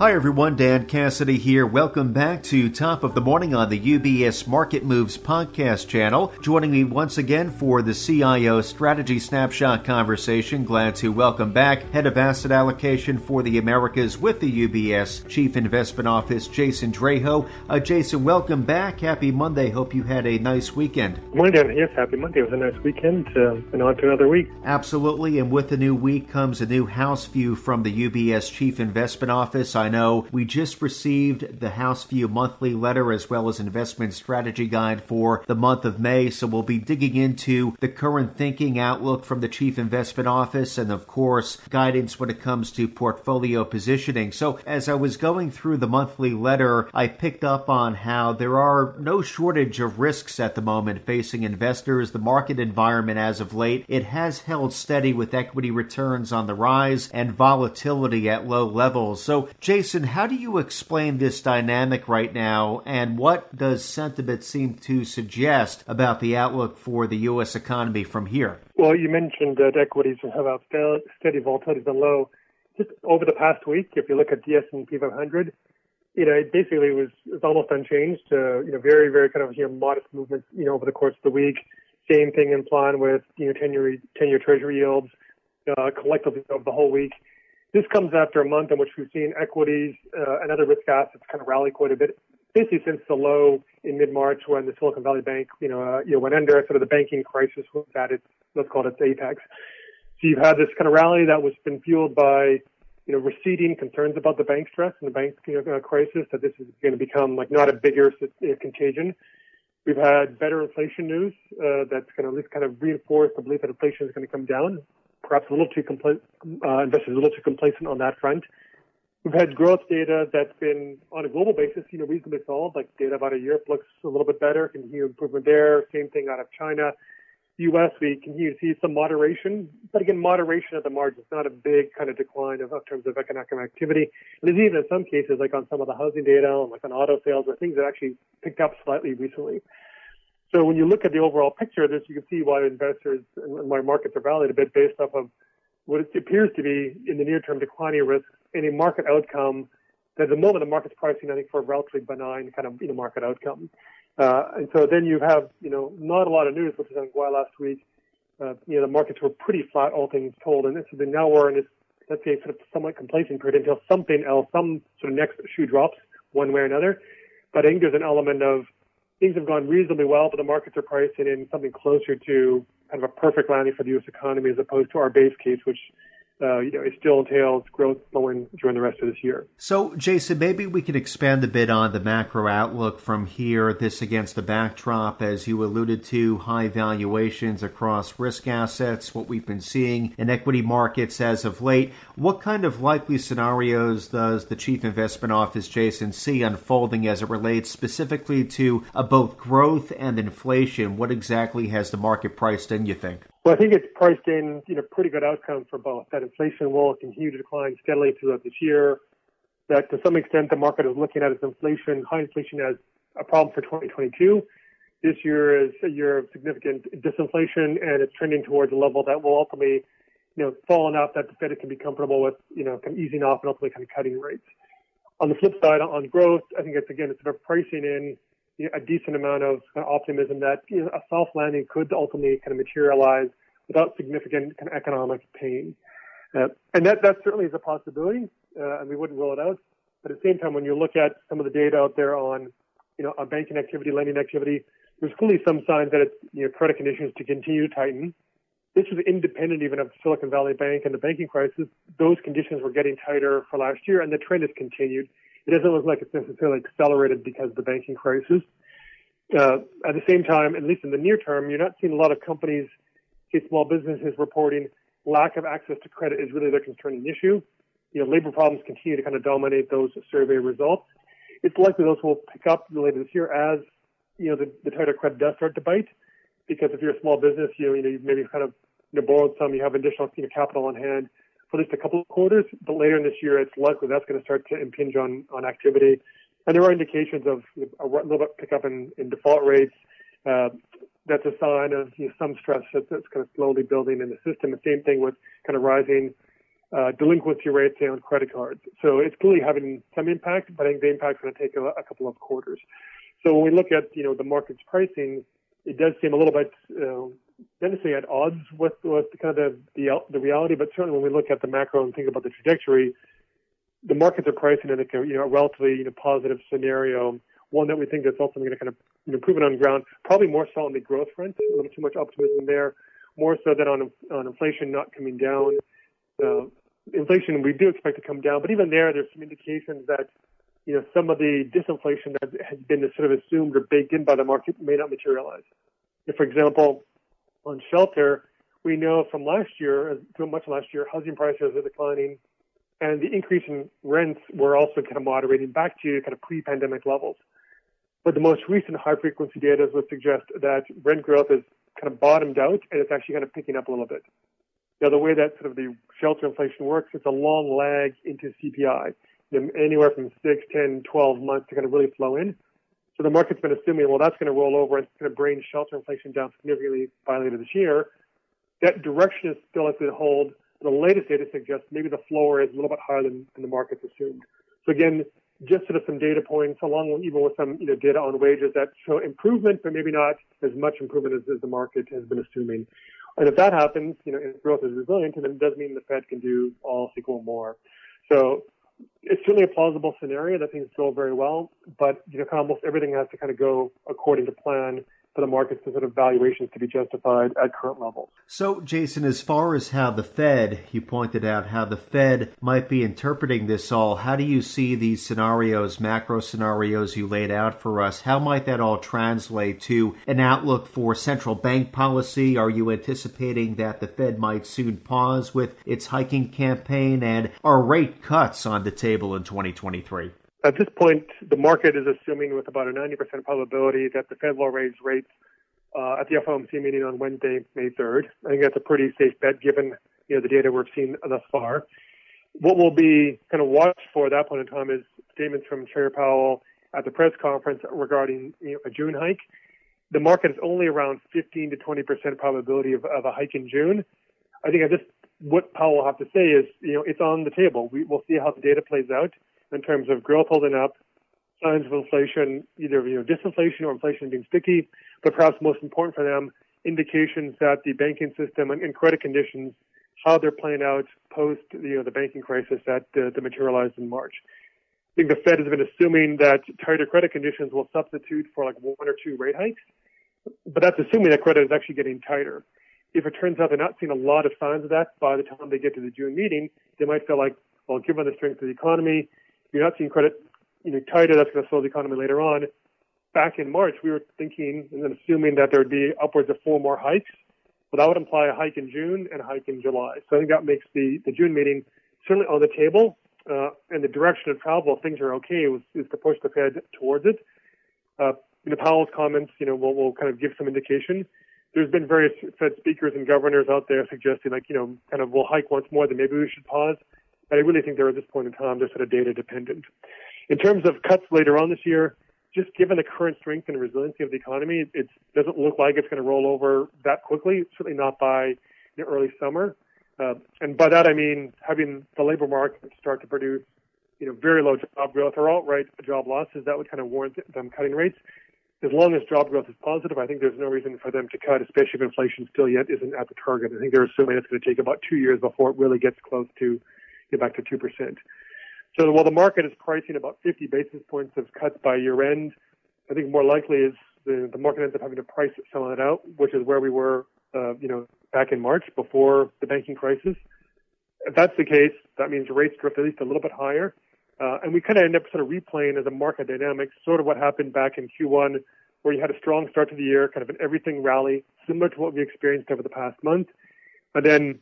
Hi everyone, Dan Cassidy here. Welcome back to Top of the Morning on the UBS Market Moves podcast channel. Joining me once again for the CIO Strategy Snapshot conversation. Glad to welcome back Head of Asset Allocation for the Americas with the UBS Chief Investment Office, Jason Draho. Uh, Jason, welcome back. Happy Monday. Hope you had a nice weekend. Monday, yes, happy Monday. It was a nice weekend uh, and on to another week. Absolutely. And with the new week comes a new house view from the UBS Chief Investment Office. I know we just received the House View monthly letter as well as investment strategy guide for the month of May. So we'll be digging into the current thinking outlook from the Chief Investment Office and, of course, guidance when it comes to portfolio positioning. So as I was going through the monthly letter, I picked up on how there are no shortage of risks at the moment facing investors. The market environment as of late, it has held steady with equity returns on the rise and volatility at low levels. So, Jason, how do you explain this dynamic right now, and what does sentiment seem to suggest about the outlook for the U.S. economy from here? Well, you mentioned that equities have had steady volatility been low. Just over the past week, if you look at the S&P 500, you know, it basically was, was almost unchanged. Uh, you know, very, very kind of you know modest movements. You know, over the course of the week. Same thing in plan with you know ten-year ten-year Treasury yields uh, collectively over the whole week. This comes after a month in which we've seen equities uh, and other risk assets kind of rally quite a bit, basically since the low in mid-March when the Silicon Valley Bank, you know, uh, you know, went under. Sort of the banking crisis was at its, let's call it its apex. So you've had this kind of rally that was been fueled by, you know, receding concerns about the bank stress and the bank you know, uh, crisis that this is going to become like not a bigger uh, contagion. We've had better inflation news uh, that's going to at least kind of reinforce the belief that inflation is going to come down perhaps a little too compl- uh, investors a little too complacent on that front. We've had growth data that's been on a global basis, you know, reasonably solid. Like data out of Europe looks a little bit better, continue improvement there. Same thing out of China. U.S. we continue to see some moderation, but again, moderation at the margins, not a big kind of decline of, of terms of economic activity. And there's even in some cases, like on some of the housing data, like on auto sales, or things that actually picked up slightly recently. So when you look at the overall picture of this, you can see why investors and why markets are valued a bit based off of what it appears to be in the near term declining risk in a market outcome that at the moment the market's pricing, I think, for a relatively benign kind of you know market outcome. Uh, and so then you have you know not a lot of news, which is on why last week. Uh, you know the markets were pretty flat, all things told, and so now we're in this let's say sort of somewhat complacent period until something else, some sort of next shoe drops one way or another. But I think there's an element of things have gone reasonably well, but the markets are pricing in something closer to kind of a perfect landing for the U.S. economy as opposed to our base case, which uh, you know, it still entails growth slowing during the rest of this year. So, Jason, maybe we could expand a bit on the macro outlook from here. This against the backdrop, as you alluded to, high valuations across risk assets, what we've been seeing in equity markets as of late. What kind of likely scenarios does the Chief Investment Office, Jason, see unfolding as it relates specifically to uh, both growth and inflation? What exactly has the market priced in, you think? Well, I think it's priced in, you know, pretty good outcome for both. That inflation will continue to decline steadily throughout this year. That to some extent the market is looking at its inflation, high inflation as a problem for 2022. This year is a year of significant disinflation and it's trending towards a level that will ultimately, you know, fall enough that the Fed can be comfortable with, you know, kind of easing off and ultimately kind of cutting rates. On the flip side, on growth, I think it's again, it's sort of pricing in a decent amount of of optimism that you know, a soft landing could ultimately kind of materialize without significant kind of economic pain. Uh, and that, that certainly is a possibility, uh, and we wouldn't rule it out. But at the same time, when you look at some of the data out there on, you know, on banking activity, lending activity, there's clearly some signs that it's, you know, credit conditions to continue to tighten. This was independent even of Silicon Valley Bank and the banking crisis. Those conditions were getting tighter for last year, and the trend has continued. It doesn't look like it's necessarily accelerated because of the banking crisis. Uh, at the same time, at least in the near term, you're not seeing a lot of companies, small businesses, reporting lack of access to credit is really their concerning issue. You know, labor problems continue to kind of dominate those survey results. It's likely those will pick up later this year as you know the, the tighter credit does start to bite. Because if you're a small business, you know, you know, you've maybe kind of you know, borrowed some, you have additional you know, capital on hand for at least a couple of quarters, but later in this year, it's likely that's going to start to impinge on, on activity. And there are indications of a little bit pickup in, in default rates. Uh, that's a sign of you know, some stress that's, that's kind of slowly building in the system. The same thing with kind of rising uh, delinquency rates on credit cards. So it's clearly having some impact, but I think the impact's going to take a, a, couple of quarters. So when we look at you know the market's pricing, it does seem a little bit uh, not necessarily at odds with with kind of the, the reality, but certainly when we look at the macro and think about the trajectory, the markets are pricing in a you know relatively you know positive scenario, one that we think that's ultimately going to kind of you know, prove it on ground. Probably more so on the growth front, a little too much optimism there, more so than on on inflation not coming down. Uh, inflation we do expect to come down, but even there, there's some indications that you know some of the disinflation that has been sort of assumed or baked in by the market may not materialize. If, for example, on shelter, we know from last year, from much last year, housing prices are declining, and the increase in rents were also kind of moderating back to kind of pre-pandemic levels. But the most recent high-frequency data would suggest that rent growth is kind of bottomed out, and it's actually kind of picking up a little bit. Now, the way that sort of the shelter inflation works, it's a long lag into CPI, anywhere from 6, 10, 12 months to kind of really flow in. So the market's been assuming, well, that's going to roll over and it's going to bring shelter inflation down significantly by later this year. That direction is still likely to hold. The latest data suggests maybe the floor is a little bit higher than, than the market's assumed. So again, just sort of some data points, along with even with some you know data on wages that show improvement, but maybe not as much improvement as, as the market has been assuming. And if that happens, you know, if growth is resilient, then it does mean the Fed can do all equal more. So it's certainly a plausible scenario that things go very well, but you know, kind of almost everything has to kind of go according to plan for the markets to sort of valuations to be justified at current levels. So, Jason, as far as how the Fed, you pointed out how the Fed might be interpreting this all, how do you see these scenarios, macro scenarios you laid out for us? How might that all translate to an outlook for central bank policy? Are you anticipating that the Fed might soon pause with its hiking campaign? And are rate cuts on the table in 2023? At this point, the market is assuming with about a 90% probability that the Fed will raise rates uh, at the FOMC meeting on Wednesday, May 3rd. I think that's a pretty safe bet given you know the data we've seen thus far. What we'll be kind of watched for at that point in time is statements from Chair Powell at the press conference regarding you know, a June hike. The market is only around 15 to 20 percent probability of, of a hike in June. I think I just what Powell will have to say is, you know, it's on the table. We, we'll see how the data plays out in terms of growth holding up, signs of inflation, either you know disinflation or inflation being sticky, but perhaps most important for them, indications that the banking system and, and credit conditions, how they're playing out post you know the banking crisis that uh, that materialized in March. I think the Fed has been assuming that tighter credit conditions will substitute for like one or two rate hikes, but that's assuming that credit is actually getting tighter. If it turns out they're not seeing a lot of signs of that by the time they get to the June meeting, they might feel like, well, given the strength of the economy, you're not seeing credit, you know, tighter. That's going to slow the economy later on. Back in March, we were thinking and then assuming that there would be upwards of four more hikes. But that would imply a hike in June and a hike in July. So I think that makes the, the June meeting certainly on the table. Uh, and the direction of travel, things are okay, was, is to push the Fed towards it. Uh, you know, Powell's comments, you know, will, will kind of give some indication. There's been various Fed speakers and governors out there suggesting, like, you know, kind of we'll hike once more, then maybe we should pause. But I really think they're at this point in time just sort of data dependent. In terms of cuts later on this year, just given the current strength and resiliency of the economy, it doesn't look like it's going to roll over that quickly. Certainly not by the early summer. Uh, and by that I mean having the labor market start to produce, you know, very low job growth or outright job losses that would kind of warrant them cutting rates. As long as job growth is positive, I think there's no reason for them to cut, especially if inflation still yet isn't at the target. I think they're assuming it's going to take about two years before it really gets close to get back to 2%. So while the market is pricing about 50 basis points of cuts by year end, I think more likely is the, the market ends up having to price some of that out, which is where we were, uh, you know, back in March before the banking crisis. If that's the case, that means rates drift at least a little bit higher. Uh, and we kind of end up sort of replaying as a market dynamic, sort of what happened back in Q1, where you had a strong start to the year, kind of an everything rally, similar to what we experienced over the past month. And then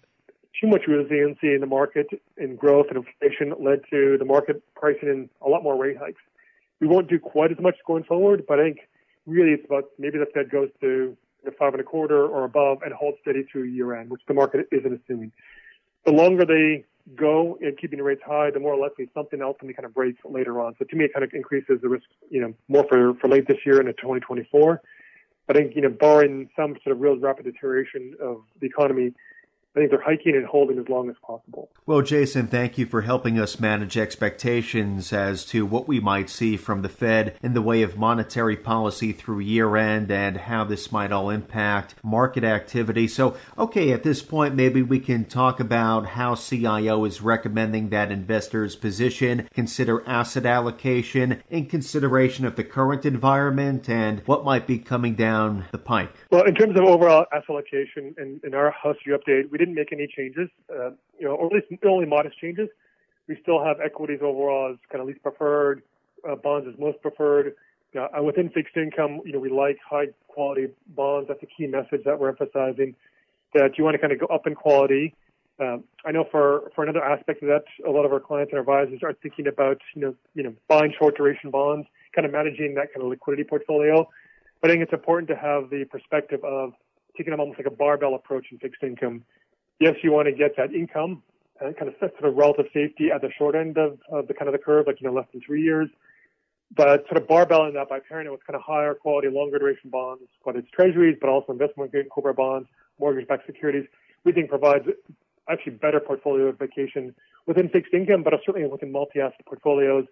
too much resiliency in the market and growth and inflation led to the market pricing in a lot more rate hikes. We won't do quite as much going forward, but I think really it's about maybe the Fed goes to the five and a quarter or above and holds steady through year end, which the market isn't assuming. The longer they go in keeping the rates high, the more likely something else can be kind of breaks later on. So to me, it kind of increases the risk, you know, more for, for late this year into 2024. I think, you know, barring some sort of real rapid deterioration of the economy, I think they're hiking and holding as long as possible. Well, Jason, thank you for helping us manage expectations as to what we might see from the Fed in the way of monetary policy through year end and how this might all impact market activity. So, okay, at this point, maybe we can talk about how CIO is recommending that investors position, consider asset allocation in consideration of the current environment and what might be coming down the pike. Well, in terms of overall asset allocation in, in our house view update, we didn't make any changes, uh, you know, or at least only modest changes. We still have equities overall as kind of least preferred, uh, bonds as most preferred. Uh, within fixed income, you know, we like high quality bonds. That's a key message that we're emphasizing. That you want to kind of go up in quality. Um, I know for for another aspect of that, a lot of our clients and advisors are thinking about you know you know buying short duration bonds, kind of managing that kind of liquidity portfolio. But I think it's important to have the perspective of taking almost like a barbell approach in fixed income. Yes, you want to get that income and kind of sort of relative safety at the short end of, of the kind of the curve, like you know less than three years. But sort of barbelling that by pairing it with kind of higher quality, longer duration bonds, whether it's treasuries, but also investment grade corporate bonds, mortgage-backed securities, we think provides actually better portfolio diversification within fixed income, but certainly within multi-asset portfolios.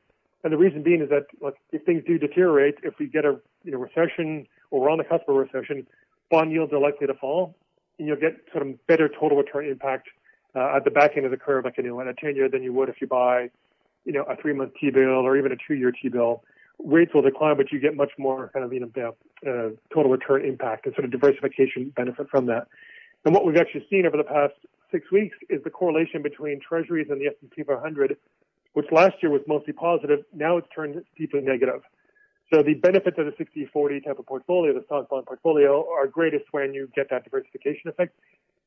And the reason being is that look, if things do deteriorate, if we get a you know recession or we're on the cusp of a recession, bond yields are likely to fall, and you'll get sort of better total return impact uh, at the back end of the curve, like you know, at a 10 year, than you would if you buy, you know, a three month T bill or even a two year T bill. Rates will decline, but you get much more kind of you know uh, total return impact and sort of diversification benefit from that. And what we've actually seen over the past six weeks is the correlation between Treasuries and the S&P 500, which last year was mostly positive. Now it's turned deeply negative. So the benefits of the 60-40 type of portfolio, the stock bond portfolio, are greatest when you get that diversification effect.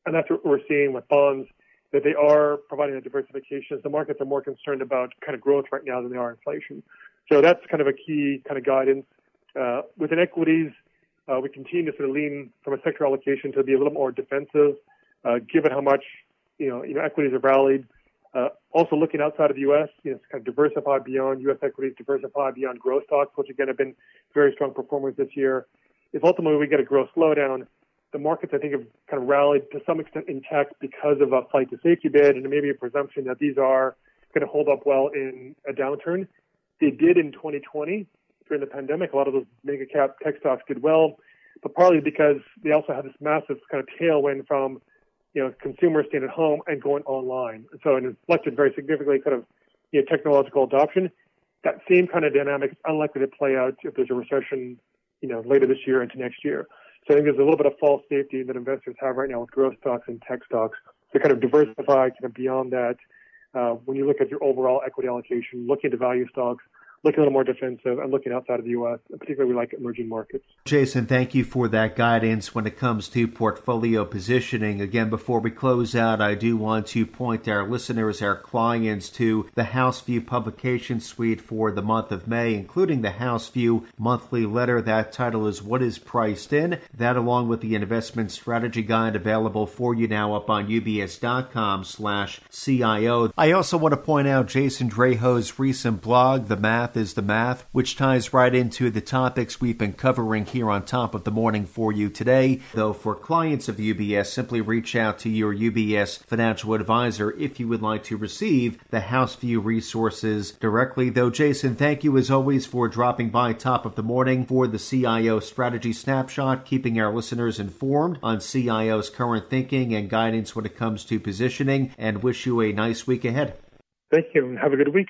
And that's what we're seeing with bonds, that they are providing a diversification the markets are more concerned about kind of growth right now than they are inflation. So that's kind of a key kind of guidance. Uh, within equities, uh, we continue to sort of lean from a sector allocation to be a little more defensive, uh, given how much, you know, you know, equities have rallied. Uh, also looking outside of the U.S., you know, kind of diversify beyond U.S. equities, diversify beyond growth stocks, which again have been very strong performers this year. If ultimately we get a growth slowdown, the markets I think have kind of rallied to some extent in tech because of a flight to safety bid and maybe a presumption that these are going to hold up well in a downturn. They did in 2020 during the pandemic. A lot of those mega cap tech stocks did well, but partly because they also had this massive kind of tailwind from you know, consumers staying at home and going online. So it inflected very significantly kind of you know, technological adoption. That same kind of dynamic is unlikely to play out if there's a recession, you know, later this year into next year. So I think there's a little bit of false safety that investors have right now with growth stocks and tech stocks to kind of diversify kind of beyond that. Uh, when you look at your overall equity allocation, looking at the value stocks, looking a little more defensive and looking outside of the U.S., particularly like emerging markets. Jason, thank you for that guidance when it comes to portfolio positioning. Again, before we close out, I do want to point our listeners, our clients, to the HouseView publication suite for the month of May, including the HouseView monthly letter. That title is What is Priced In? That along with the investment strategy guide available for you now up on ubs.com slash CIO. I also want to point out Jason Draho's recent blog, The Math math is the math, which ties right into the topics we've been covering here on top of the morning for you today. Though for clients of UBS, simply reach out to your UBS financial advisor if you would like to receive the House View resources directly. Though, Jason, thank you as always for dropping by top of the morning for the CIO strategy snapshot, keeping our listeners informed on CIO's current thinking and guidance when it comes to positioning, and wish you a nice week ahead. Thank you, and have a good week.